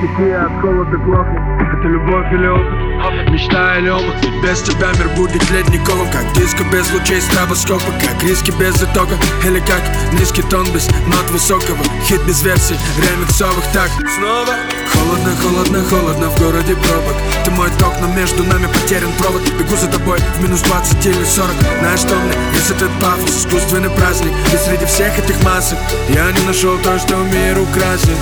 Такие от холода глохнет Это любовь или опыт? Мечта или опыт? Ведь без тебя мир будет ледниковым Как диско без лучей стробоскопа Как риски без итога. Или как низкий тон без нот высокого. Хит без версий, ремиксовых так. Снова. Холодно, холодно, холодно в городе пробок. Ты мой ток, но между нами потерян провод. Бегу за тобой в минус 20 или 40 Знаешь, что мне? Весь этот пафос, искусственный праздник. И среди всех этих масок я не нашел то, что мир украсит.